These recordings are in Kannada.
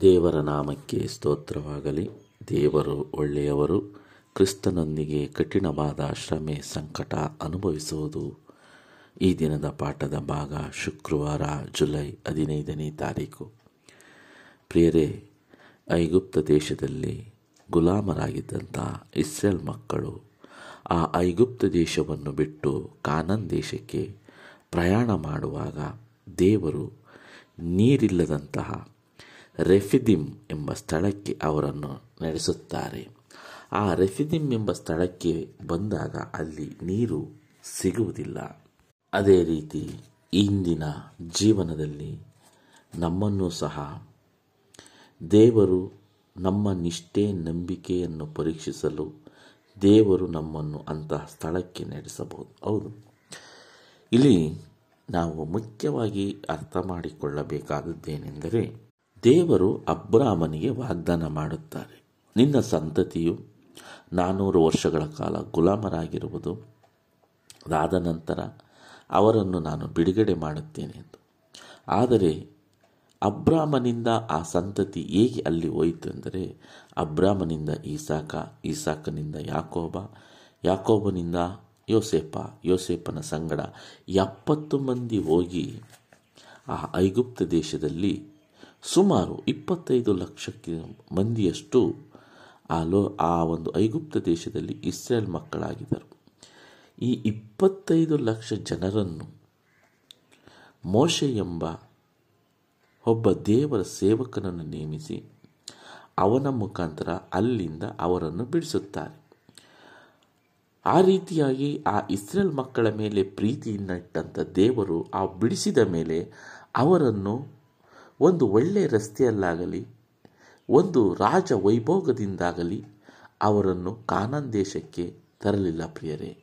ದೇವರ ನಾಮಕ್ಕೆ ಸ್ತೋತ್ರವಾಗಲಿ. ದೇವರು ಒಳ್ಳೆಯವರು, ಕ್ರಿಸ್ತನೊಂದಿಗೆ ಕಠಿಣವಾದ ಶ್ರಮೆ ಸಂಕಟ ಅನುಭವಿಸುವುದು. ಈ ದಿನದ ಪಾಠದ ಭಾಗ ಶುಕ್ರವಾರ, ಜುಲೈ ಹದಿನೈದನೇ ತಾರೀಕು. ಪ್ರಿಯರೇ, ಐಗುಪ್ತ ದೇಶದಲ್ಲಿ ಗುಲಾಮರಾಗಿದ್ದಂಥ ಇಸ್ರೇಲ್ ಮಕ್ಕಳು ಆ ಐಗುಪ್ತ ದೇಶವನ್ನು ಬಿಟ್ಟು ಕಾನನ್ ದೇಶಕ್ಕೆ ಪ್ರಯಾಣ ಮಾಡುವಾಗ ದೇವರು ನೀರಿಲ್ಲದಂತಹ ರೆಫಿದಿಮ್ ಎಂಬ ಸ್ಥಳಕ್ಕೆ ಅವರನ್ನು ನಡೆಸುತ್ತಾರೆ. ಆ ರೆಫಿದಿಮ್ ಎಂಬ ಸ್ಥಳಕ್ಕೆ ಬಂದಾಗ ಅಲ್ಲಿ ನೀರು ಸಿಗುವುದಿಲ್ಲ. ಅದೇ ರೀತಿ ಇಂದಿನ ಜೀವನದಲ್ಲಿ ನಮ್ಮನ್ನು ಸಹ ದೇವರು ನಮ್ಮ ನಿಷ್ಠೆ ನಂಬಿಕೆಯನ್ನು ಪರೀಕ್ಷಿಸಲು ದೇವರು ನಮ್ಮನ್ನು ಅಂತಹ ಸ್ಥಳಕ್ಕೆ ನಡೆಸಬಹುದು. ಹೌದು. ಇಲ್ಲಿ ನಾವು ಮುಖ್ಯವಾಗಿ ಅರ್ಥ ಮಾಡಿಕೊಳ್ಳಬೇಕಾದದ್ದೇನೆಂದರೆ ದೇವರು ಅಬ್ರಾಮನಿಗೆ ವಾಗ್ದಾನ ಮಾಡುತ್ತಾರೆ. ನಿನ್ನ ಸಂತತಿಯು ನಾನ್ನೂರು ವರ್ಷಗಳ ಕಾಲ ಗುಲಾಮರಾಗಿರುವುದು. ಅದಾದ ನಂತರ ಅವರನ್ನು ನಾನು ಬಿಡುಗಡೆ ಮಾಡುತ್ತೇನೆ ಎಂದು. ಆದರೆ ಅಬ್ರಾಮನಿಂದ ಆ ಸಂತತಿ ಹೇಗೆ ಅಲ್ಲಿ ಹೋಯಿತು ಎಂದರೆ ಅಬ್ರಾಮನಿಂದ ಈಸಾಕ, ಈಸಾಕನಿಂದ ಯಾಕೋಬ, ಯಾಕೋಬನಿಂದ ಯೋಸೇಪ ಯೋಸೇಪನ ಸಂಗಡ ಎಪ್ಪತ್ತು ಮಂದಿ ಹೋಗಿ ಆ ಐಗುಪ್ತ ದೇಶದಲ್ಲಿ ಸುಮಾರು ಇಪ್ಪತ್ತೈದು ಲಕ್ಷಕ್ಕೆ ಮಂದಿಯಷ್ಟು ಆ ಲೋ ಆ ಒಂದು ಐಗುಪ್ತ ದೇಶದಲ್ಲಿ ಇಸ್ರೇಲ್ ಮಕ್ಕಳಾಗಿದ್ದರು. ಈ ಇಪ್ಪತ್ತೈದು ಲಕ್ಷ ಜನರನ್ನು ಮೋಶೆ ಎಂಬ ಒಬ್ಬ ದೇವರ ಸೇವಕನನ್ನು ನೇಮಿಸಿ ಅವನ ಮುಖಾಂತರ ಅಲ್ಲಿಂದ ಅವರನ್ನು ಬಿಡಿಸುತ್ತಾರೆ. ಆ ರೀತಿಯಾಗಿ ಆ ಇಸ್ರೇಲ್ ಮಕ್ಕಳ ಮೇಲೆ ಪ್ರೀತಿಯಿಂದ ದೇವರು ಆ ಬಿಡಿಸಿದ ಮೇಲೆ ಅವರನ್ನು ಒಂದು ಒಳ್ಳೆಯ ರಸ್ತೆಯಲ್ಲಾಗಲಿ, ಒಂದು ರಾಜ ವೈಭೋಗದಿಂದಾಗಲಿ ಅವರನ್ನು ಕಾನನ್ ದೇಶಕ್ಕೆ ತರಲಿಲ್ಲ ಪ್ರಿಯರೇ.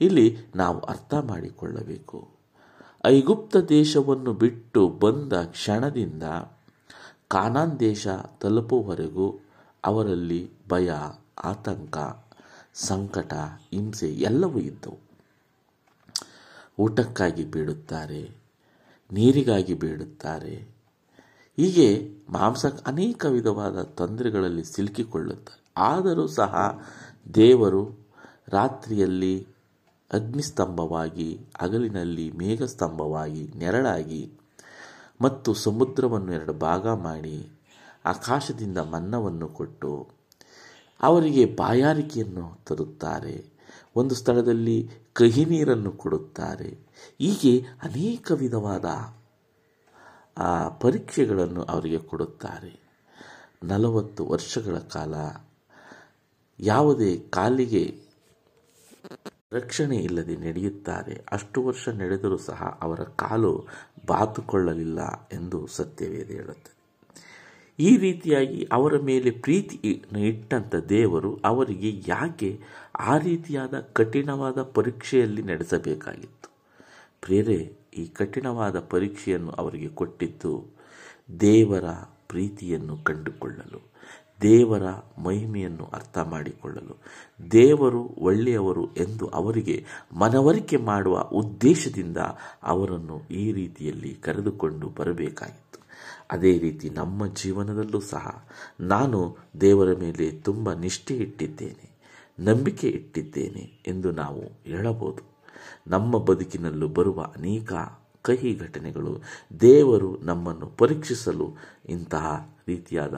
ಇಲ್ಲಿ ನಾವು ಅರ್ಥ ಮಾಡಿಕೊಳ್ಳಬೇಕು. ಐಗುಪ್ತ ದೇಶವನ್ನು ಬಿಟ್ಟು ಬಂದ ಕ್ಷಣದಿಂದ ಕಾನಾನ್ ದೇಶ ತಲುಪುವವರೆಗೂ ಅವರಲ್ಲಿ ಭಯ, ಆತಂಕ, ಸಂಕಟ, ಹಿಂಸೆ ಎಲ್ಲವೂ ಇದ್ದವು. ಊಟಕ್ಕಾಗಿ ಬೀಳುತ್ತಾರೆ, ನೀರಿಗಾಗಿ ಬೇಡುತ್ತಾರೆ ಹೀಗೆ ಮಾಂಸ ಅನೇಕ ವಿಧವಾದ ತೊಂದರೆಗಳಲ್ಲಿ ಸಿಲುಕಿಕೊಳ್ಳುತ್ತಾರೆ ಆದರೂ ಸಹ ದೇವರು ರಾತ್ರಿಯಲ್ಲಿ ಅಗ್ನಿಸ್ತಂಭವಾಗಿ, ಹಗಲಿನಲ್ಲಿ ಮೇಘಸ್ತಂಭವಾಗಿ ನೆರಳಾಗಿ ಮತ್ತು ಸಮುದ್ರವನ್ನು ಎರಡು ಭಾಗ ಮಾಡಿ ಆಕಾಶದಿಂದ ಮನ್ನವನ್ನು ಕೊಟ್ಟು ಅವರಿಗೆ ಬಾಯಾರಿಕೆಯನ್ನು ತರುತ್ತಾರೆ. ಒಂದು ಸ್ಥಳದಲ್ಲಿ ಕಹಿ ನೀರನ್ನು ಕೊಡುತ್ತಾರೆ. ಹೀಗೆ ಅನೇಕ ವಿಧವಾದ ಆ ಪರೀಕ್ಷೆಗಳನ್ನು ಅವರಿಗೆ ಕೊಡುತ್ತಾರೆ. ನಲವತ್ತು ವರ್ಷಗಳ ಕಾಲ ಯಾವುದೇ ಕಾಲಿಗೆ ರಕ್ಷಣೆ ಇಲ್ಲದೆ ನಡೆಯುತ್ತಾರೆ. ಅಷ್ಟು ವರ್ಷ ನಡೆದರೂ ಸಹ ಅವರ ಕಾಲು ಬಾತುಕೊಳ್ಳಲಿಲ್ಲ ಎಂದು ಸತ್ಯವೇದ ಹೇಳುತ್ತದೆ. ಈ ರೀತಿಯಾಗಿ ಅವರ ಮೇಲೆ ಪ್ರೀತಿ ಇಟ್ಟಂಥ ದೇವರು ಅವರಿಗೆ ಯಾಕೆ ಆ ರೀತಿಯಾದ ಕಠಿಣವಾದ ಪರೀಕ್ಷೆಯಲ್ಲಿ ನಡೆಸಬೇಕಾಗಿತ್ತು? ಪ್ರೇರೆ ಈ ಕಠಿಣವಾದ ಪರೀಕ್ಷೆಯನ್ನು ಅವರಿಗೆ ಕೊಟ್ಟಿದ್ದು ದೇವರ ಪ್ರೀತಿಯನ್ನು ಕಂಡುಕೊಳ್ಳಲು, ದೇವರ ಮಹಿಮೆಯನ್ನು ಅರ್ಥ ಮಾಡಿಕೊಳ್ಳಲು. ದೇವರು ಒಳ್ಳೆಯವರು ಎಂದು ಅವರಿಗೆ ಮನವರಿಕೆ ಮಾಡುವ ಉದ್ದೇಶದಿಂದ ಅವರನ್ನು ಈ ರೀತಿಯಲ್ಲಿ ಕರೆದುಕೊಂಡು ಬರಬೇಕಾಗಿತ್ತು. ಅದೇ ರೀತಿ ನಮ್ಮ ಜೀವನದಲ್ಲೂ ಸಹ ನಾನು ದೇವರ ಮೇಲೆ ತುಂಬ ನಿಷ್ಠೆ ಇಟ್ಟಿದ್ದೇನೆ ನಂಬಿಕೆ ಇಟ್ಟಿದ್ದೇನೆ ಎಂದು ನಾವು ಹೇಳಬಹುದು. ನಮ್ಮ ಬದುಕಿನಲ್ಲೂ ಬರುವ ಅನೇಕ ಕಹಿ ಘಟನೆಗಳು ದೇವರು ನಮ್ಮನ್ನು ಪರೀಕ್ಷಿಸಲು ಇಂತಹ ರೀತಿಯಾದ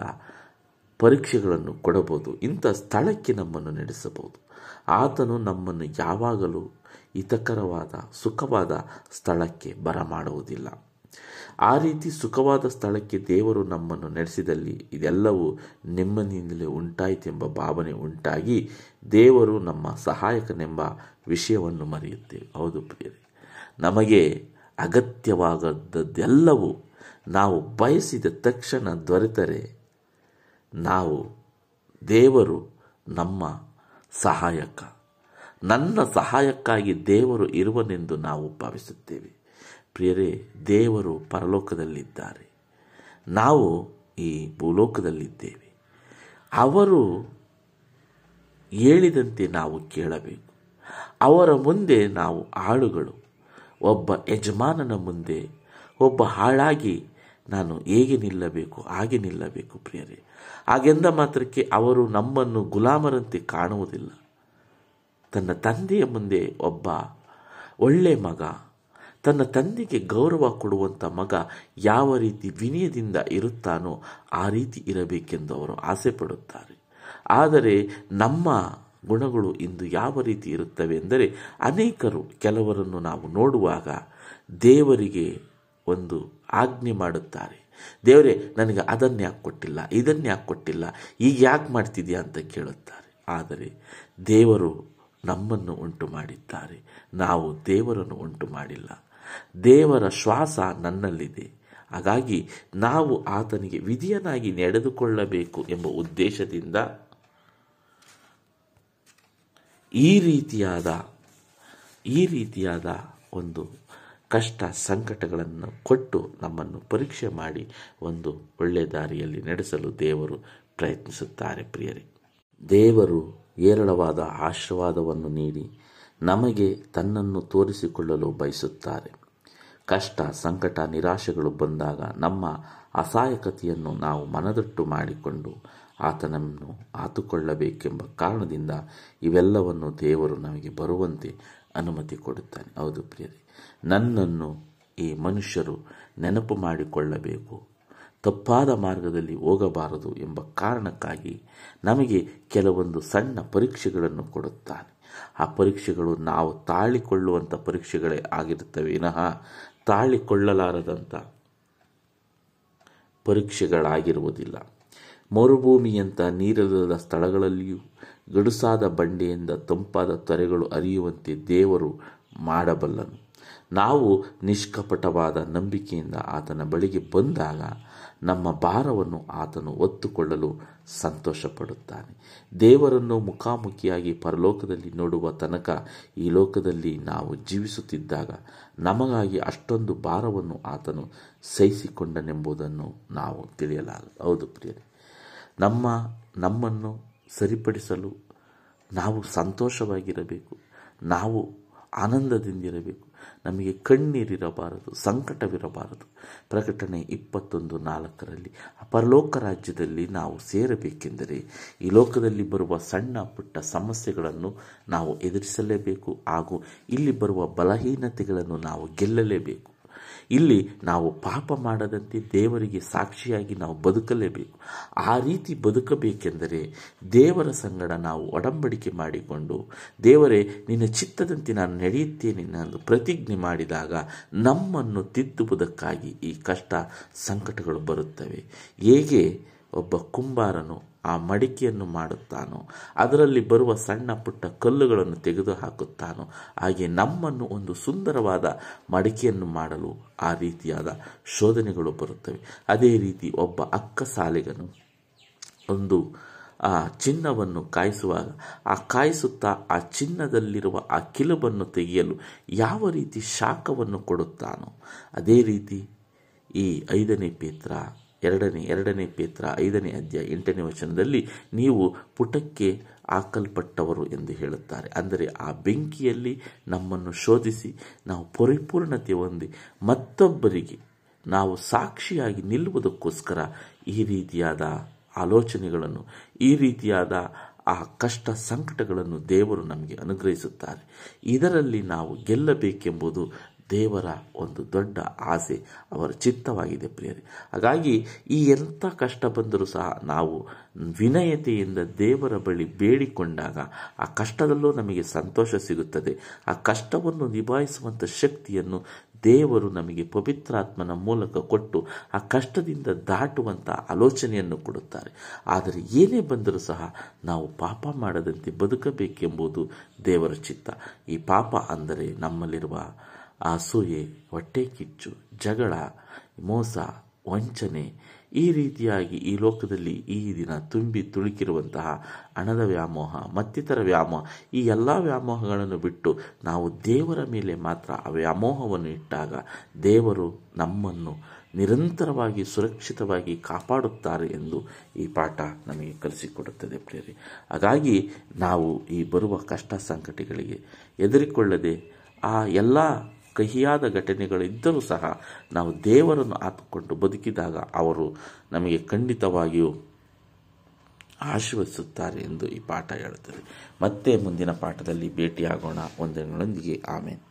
ಪರೀಕ್ಷೆಗಳನ್ನು ಕೊಡಬಹುದು. ಇಂಥ ಸ್ಥಳಕ್ಕೆ ನಮ್ಮನ್ನು ನಡೆಸಬಹುದು. ಆತನು ನಮ್ಮನ್ನು ಯಾವಾಗಲೂ ಹಿತಕರವಾದ, ಸುಖವಾದ ಸ್ಥಳಕ್ಕೆ ಬರಮಾಡುವುದಿಲ್ಲ. ಆ ರೀತಿ ಸುಖವಾದ ಸ್ಥಳಕ್ಕೆ ದೇವರು ನಮ್ಮನ್ನು ನಡೆಸಿದಲ್ಲಿ ಇದೆಲ್ಲವೂ ನೆಮ್ಮದಿಯಿಂದಲೇ ಉಂಟಾಯಿತೆಂಬ ಭಾವನೆ ಉಂಟಾಗಿ ದೇವರು ನಮ್ಮ ಸಹಾಯಕನೆಂಬ ವಿಷಯವನ್ನು ಮರೆಯುತ್ತೇವೆ. ಹೌದು ಪ್ರಿಯರೇ. ನಮಗೆ ಅಗತ್ಯವಾಗದ್ದೆಲ್ಲವೂ ನಾವು ಬಯಸಿದ ತಕ್ಷಣ ದೊರೆತರೆ ನಾವು ದೇವರು ನಮ್ಮ ಸಹಾಯಕ. ನನ್ನ ಸಹಾಯಕ್ಕಾಗಿ ದೇವರು ಇರುವನೆಂದು ನಾವು ಭಾವಿಸುತ್ತೇವೆ. ಪ್ರಿಯರೇ, ದೇವರು ಪರಲೋಕದಲ್ಲಿದ್ದಾರೆ. ನಾವು ಈ ಭೂಲೋಕದಲ್ಲಿದ್ದೇವೆ. ಅವರು ಹೇಳಿದಂತೆ ನಾವು ಕೇಳಬೇಕು. ಅವರ ಮುಂದೆ ನಾವು ಆಳುಗಳು. ಒಬ್ಬ ಯಜಮಾನನ ಮುಂದೆ ಒಬ್ಬ ಹಾಳಾಗಿ ನಾನು ಹೇಗೆ ನಿಲ್ಲಬೇಕು, ಹಾಗೆ ನಿಲ್ಲಬೇಕು ಪ್ರಿಯರೇ. ಹಾಗೆಂದ ಮಾತ್ರಕ್ಕೆ ಅವರು ನಮ್ಮನ್ನು ಗುಲಾಮರಂತೆ ಕಾಣುವುದಿಲ್ಲ. ತನ್ನ ತಂದೆಯ ಮುಂದೆ ಒಬ್ಬ ಒಳ್ಳೆ ಮಗ ತನ್ನ ತಂದೆಗೆ ಗೌರವ ಕೊಡುವಂಥ ಮಗ ಯಾವ ರೀತಿ ವಿನಯದಿಂದ ಇರುತ್ತಾನೋ ಆ ರೀತಿ ಇರಬೇಕೆಂದು ಅವರು ಆಸೆ ಪಡುತ್ತಾರೆ. ಆದರೆ ನಮ್ಮ ಗುಣಗಳು ಇಂದು ಯಾವ ರೀತಿ ಇರುತ್ತವೆ ಎಂದರೆ ಅನೇಕರು ಕೆಲವರನ್ನು ನಾವು ನೋಡುವಾಗ ದೇವರಿಗೆ ಒಂದು ಆಜ್ಞೆ ಮಾಡುತ್ತಾರೆ. ದೇವರೇ, ನನಗೆ ಅದನ್ನು ಯಾಕೆ ಕೊಟ್ಟಿಲ್ಲ ಇದನ್ನು ಯಾಕೆ ಕೊಟ್ಟಿಲ್ಲ ಈಗ ಯಾಕೆ ಮಾಡ್ತಿದ್ಯಾ ಅಂತ ಕೇಳುತ್ತಾರೆ. ಆದರೆ ದೇವರು ನಮ್ಮನ್ನು ಉಂಟು ಮಾಡಿದ್ದಾರೆ ನಾವು ದೇವರನ್ನು ಉಂಟು ಮಾಡಿಲ್ಲ ದೇವರ ಶ್ವಾಸ ನನ್ನಲ್ಲಿದೆ. ಹಾಗಾಗಿ ನಾವು ಆತನಿಗೆ ವಿಧಿಯನಾಗಿ ನಡೆದುಕೊಳ್ಳಬೇಕು ಎಂಬ ಉದ್ದೇಶದಿಂದ ಈ ರೀತಿಯಾದ ಈ ರೀತಿಯಾದ ಒಂದು ಕಷ್ಟ ಸಂಕಟಗಳನ್ನು ಕೊಟ್ಟು ನಮ್ಮನ್ನು ಪರೀಕ್ಷೆ ಮಾಡಿ ಒಂದು ಒಳ್ಳೆ ದಾರಿಯಲ್ಲಿ ನಡೆಸಲು ದೇವರು ಪ್ರಯತ್ನಿಸುತ್ತಾರೆ ಪ್ರಿಯರೇ. ದೇವರು ಏರಳವಾದ ಆಶೀರ್ವಾದವನ್ನು ನೀಡಿ ನಮಗೆ ತನ್ನನ್ನು ತೋರಿಸಿಕೊಳ್ಳಲು ಬಯಸುತ್ತಾರೆ. ಕಷ್ಟ, ಸಂಕಟ, ನಿರಾಶೆಗಳು ಬಂದಾಗ ನಮ್ಮ ಅಸಹಾಯಕತೆಯನ್ನು ನಾವು ಮನದಟ್ಟು ಮಾಡಿಕೊಂಡು ಆತನನ್ನು ಆತುಕೊಳ್ಳಬೇಕೆಂಬ ಕಾರಣದಿಂದ ಇವೆಲ್ಲವನ್ನು ದೇವರು ನಮಗೆ ಬರುವಂತೆ ಅನುಮತಿ ಕೊಡುತ್ತಾನೆ. ಹೌದು ಪ್ರಿಯರೇ, ನನ್ನನ್ನು ಈ ಮನುಷ್ಯರು ನೆನಪು ಮಾಡಿಕೊಳ್ಳಬೇಕು. ತಪ್ಪಾದ ಮಾರ್ಗದಲ್ಲಿ ಹೋಗಬಾರದು ಎಂಬ ಕಾರಣಕ್ಕಾಗಿ ನಮಗೆ ಕೆಲವೊಂದು ಸಣ್ಣ ಪರೀಕ್ಷೆಗಳನ್ನು ಕೊಡುತ್ತಾನೆ. ಆ ಪರೀಕ್ಷೆಗಳು ನಾವು ತಾಳಿಕೊಳ್ಳುವಂಥ ಪರೀಕ್ಷೆಗಳೇ ಆಗಿರುತ್ತವೆ. ವಿನಃ ತಾಳಿಕೊಳ್ಳಲಾರದಂಥ ಪರೀಕ್ಷೆಗಳಾಗಿರುವುದಿಲ್ಲ. ಮರುಭೂಮಿಯಂಥ ನೀರಿಲ್ಲದ ಸ್ಥಳಗಳಲ್ಲಿಯೂ ಗಡುಸಾದ ಬಂಡೆಯಿಂದ ತಂಪಾದ ತೊರೆಗಳು ಅರಿಯುವಂತೆ ದೇವರು ಮಾಡಬಲ್ಲನು. ನಾವು ನಿಷ್ಕಪಟವಾದ ನಂಬಿಕೆಯಿಂದ ಆತನ ಬಳಿಗೆ ಬಂದಾಗ ನಮ್ಮ ಭಾರವನ್ನು ಆತನು ಒತ್ತುಕೊಳ್ಳಲು ಸಂತೋಷಪಡುತ್ತಾನೆ. ದೇವರನ್ನು ಮುಖಾಮುಖಿಯಾಗಿ ಪರಲೋಕದಲ್ಲಿ ನೋಡುವ ತನಕ ಈ ಲೋಕದಲ್ಲಿ ನಾವು ಜೀವಿಸುತ್ತಿದ್ದಾಗ ನಮಗಾಗಿ ಅಷ್ಟೊಂದು ಭಾರವನ್ನು ಆತನು ಸಹಿಸಿಕೊಂಡನೆಂಬುದನ್ನು ನಾವು ತಿಳಿಯಲಾಗ ಹೌದು ಪ್ರಿಯರೇ. ನಮ್ಮ, ನಮ್ಮನ್ನು ಸರಿಪಡಿಸಲು ನಾವು ಸಂತೋಷವಾಗಿರಬೇಕು. ನಾವು ಆನಂದದಿಂದಿರಬೇಕು. ನಮಗೆ ಕಣ್ಣೀರಿರಬಾರದು, ಸಂಕಟವಿರಬಾರದು. ಪ್ರಕಟಣೆ ಇಪ್ಪತ್ತೊಂದು ನಾಲ್ಕರಲ್ಲಿ ಅಪರಲೋಕ ರಾಜ್ಯದಲ್ಲಿ ನಾವು ಸೇರಬೇಕೆಂದರೆ ಈ ಲೋಕದಲ್ಲಿ ಬರುವ ಸಣ್ಣ ಪುಟ್ಟ ಸಮಸ್ಯೆಗಳನ್ನು ನಾವು ಎದುರಿಸಲೇಬೇಕು ಹಾಗೂ ಇಲ್ಲಿ ಬರುವ ಬಲಹೀನತೆಗಳನ್ನು ನಾವು ಗೆಲ್ಲಲೇಬೇಕು. ಇಲ್ಲಿ ನಾವು ಪಾಪ ಮಾಡದಂತೆ ದೇವರಿಗೆ ಸಾಕ್ಷಿಯಾಗಿ ನಾವು ಬದುಕಲೇಬೇಕು. ಆ ರೀತಿ ಬದುಕಬೇಕೆಂದರೆ ದೇವರ ಸಂಗಡ ನಾವು ಒಡಂಬಡಿಕೆ ಮಾಡಿಕೊಂಡು, ದೇವರೇ, ನಿನ್ನ ಚಿತ್ತದಂತೆ ನಾನು ನಡೆಯುತ್ತೇನೆ ನಾನು ಪ್ರತಿಜ್ಞೆ ಮಾಡಿದಾಗ ನಮ್ಮನ್ನು ತಿದ್ದುವುದಕ್ಕಾಗಿ ಈ ಕಷ್ಟ ಸಂಕಟಗಳು ಬರುತ್ತವೆ. ಹೇಗೆ? ಒಬ್ಬ ಕುಂಬಾರನು ಆ ಮಡಿಕೆಯನ್ನು ಮಾಡುತ್ತಾನೋ, ಅದರಲ್ಲಿ ಬರುವ ಸಣ್ಣ ಪುಟ್ಟ ಕಲ್ಲುಗಳನ್ನು ತೆಗೆದು ಹಾಕುತ್ತಾನೋ ಹಾಗೆ ನಮ್ಮನ್ನು ಒಂದು ಸುಂದರವಾದ ಮಡಿಕೆಯನ್ನು ಮಾಡಲು ಆ ರೀತಿಯಾದ ಶೋಧನೆಗಳು ಬರುತ್ತವೆ. ಅದೇ ರೀತಿ ಒಬ್ಬ ಅಕ್ಕ ಸಾಲಿಗನು ಒಂದು, ಆ ಚಿನ್ನವನ್ನು ಕಾಯಿಸುವಾಗ, ಆ ಕಾಯಿಸುತ್ತಾ ಆ ಚಿನ್ನದಲ್ಲಿರುವ ಆ ಕಿಲುಬನ್ನು ತೆಗೆಯಲು ಯಾವ ರೀತಿ ಶಾಖವನ್ನು ಕೊಡುತ್ತಾನೋ, ಅದೇ ರೀತಿ ಈ ಐದನೇ ಪೇತ್ರ ಎರಡನೇ ಎರಡನೇ ಪೇತ್ರ, ಐದನೇ ಅಧ್ಯಾಯ, ಎಂಟನೇ ವಚನದಲ್ಲಿ ನೀವು ಪುಟಕ್ಕೆ ಹಾಕಲ್ಪಟ್ಟವರು ಎಂದು ಹೇಳುತ್ತಾರೆ. ಅಂದರೆ ಆ ಬೆಂಕಿಯಲ್ಲಿ ನಮ್ಮನ್ನು ಶೋಧಿಸಿ, ನಾವು ಪರಿಪೂರ್ಣತೆ ಹೊಂದಿ ಮತ್ತೊಬ್ಬರಿಗೆ ನಾವು ಸಾಕ್ಷಿಯಾಗಿ ನಿಲ್ಲುವುದಕ್ಕೋಸ್ಕರ ಈ ರೀತಿಯಾದ ಆಲೋಚನೆಗಳನ್ನು, ಈ ರೀತಿಯಾದ ಆ ಕಷ್ಟ ಸಂಕಟಗಳನ್ನು ದೇವರು ನಮಗೆ ಅನುಗ್ರಹಿಸುತ್ತಾರೆ. ಇದರಲ್ಲಿ ನಾವು ಗೆಲ್ಲಬೇಕೆಂಬುದು ದೇವರ ಒಂದು ದೊಡ್ಡ ಆಸೆ ಅವರ ಚಿತ್ತವಾಗಿದೆ ಪ್ರಿಯರೇ. ಹಾಗಾಗಿ ಈ ಎಂಥ ಕಷ್ಟ ಬಂದರೂ ಸಹ ನಾವು ವಿನಯತೆಯಿಂದ ದೇವರ ಬಳಿ ಬೇಡಿಕೊಂಡಾಗ ಆ ಕಷ್ಟದಲ್ಲೂ ನಮಗೆ ಸಂತೋಷ ಸಿಗುತ್ತದೆ. ಆ ಕಷ್ಟವನ್ನು ನಿಭಾಯಿಸುವಂಥ ಶಕ್ತಿಯನ್ನು ದೇವರು ನಮಗೆ ಪವಿತ್ರಾತ್ಮನ ಮೂಲಕ ಕೊಟ್ಟು ಆ ಕಷ್ಟದಿಂದ ದಾಟುವಂಥ ಆಲೋಚನೆಯನ್ನು ಕೊಡುತ್ತಾರೆ. ಆದರೆ ಏನೇ ಬಂದರೂ ಸಹ ನಾವು ಪಾಪ ಮಾಡದಂತೆ ಬದುಕಬೇಕೆಂಬುದು ದೇವರ ಚಿತ್ತ. ಈ ಪಾಪ ಅಂದರೆ ನಮ್ಮಲ್ಲಿರುವ ಅಸೂಯೆ ಹೊಟ್ಟೆ ಕಿಚ್ಚು, ಜಗಳ, ಮೋಸ, ವಂಚನೆ ಈ ರೀತಿಯಾಗಿ ಈ ಲೋಕದಲ್ಲಿ ಈ ದಿನ ತುಂಬಿ ತುಳುಕಿರುವಂತಹ ಹಣದ ವ್ಯಾಮೋಹ, ಮತ್ತಿತರ ವ್ಯಾಮೋಹ, ಈ ಎಲ್ಲ ವ್ಯಾಮೋಹಗಳನ್ನು ಬಿಟ್ಟು ನಾವು ದೇವರ ಮೇಲೆ ಮಾತ್ರ ಆ ವ್ಯಾಮೋಹವನ್ನು ಇಟ್ಟಾಗ ದೇವರು ನಮ್ಮನ್ನು ನಿರಂತರವಾಗಿ ಸುರಕ್ಷಿತವಾಗಿ ಕಾಪಾಡುತ್ತಾರೆ ಎಂದು ಈ ಪಾಠ ನಮಗೆ ಕಲಿಸಿಕೊಡುತ್ತದೆ ಪ್ರೇರಿ ಹಾಗಾಗಿ ನಾವು ಈ ಬರುವ ಕಷ್ಟ ಸಂಕಟಗಳಿಗೆ ಎದುರಿಕೊಳ್ಳದೆ ಆ ಎಲ್ಲ ಕಹಿಯಾದ ಘಟನೆಗಳಿದ್ದರೂ ಸಹ ನಾವು ದೇವರನ್ನು ಆತುಕೊಂಡು ಬದುಕಿದಾಗ ಅವರು ನಮಗೆ ಖಂಡಿತವಾಗಿಯೂ ಆಶೀರ್ವದಿಸುತ್ತಾರೆ ಎಂದು ಈ ಪಾಠ ಹೇಳುತ್ತದೆ. ಮತ್ತೆ ಮುಂದಿನ ಪಾಠದಲ್ಲಿ ಭೇಟಿಯಾಗೋಣ. ಒಂದರೊಂದಿಗೆ ಆಮೇಲೆ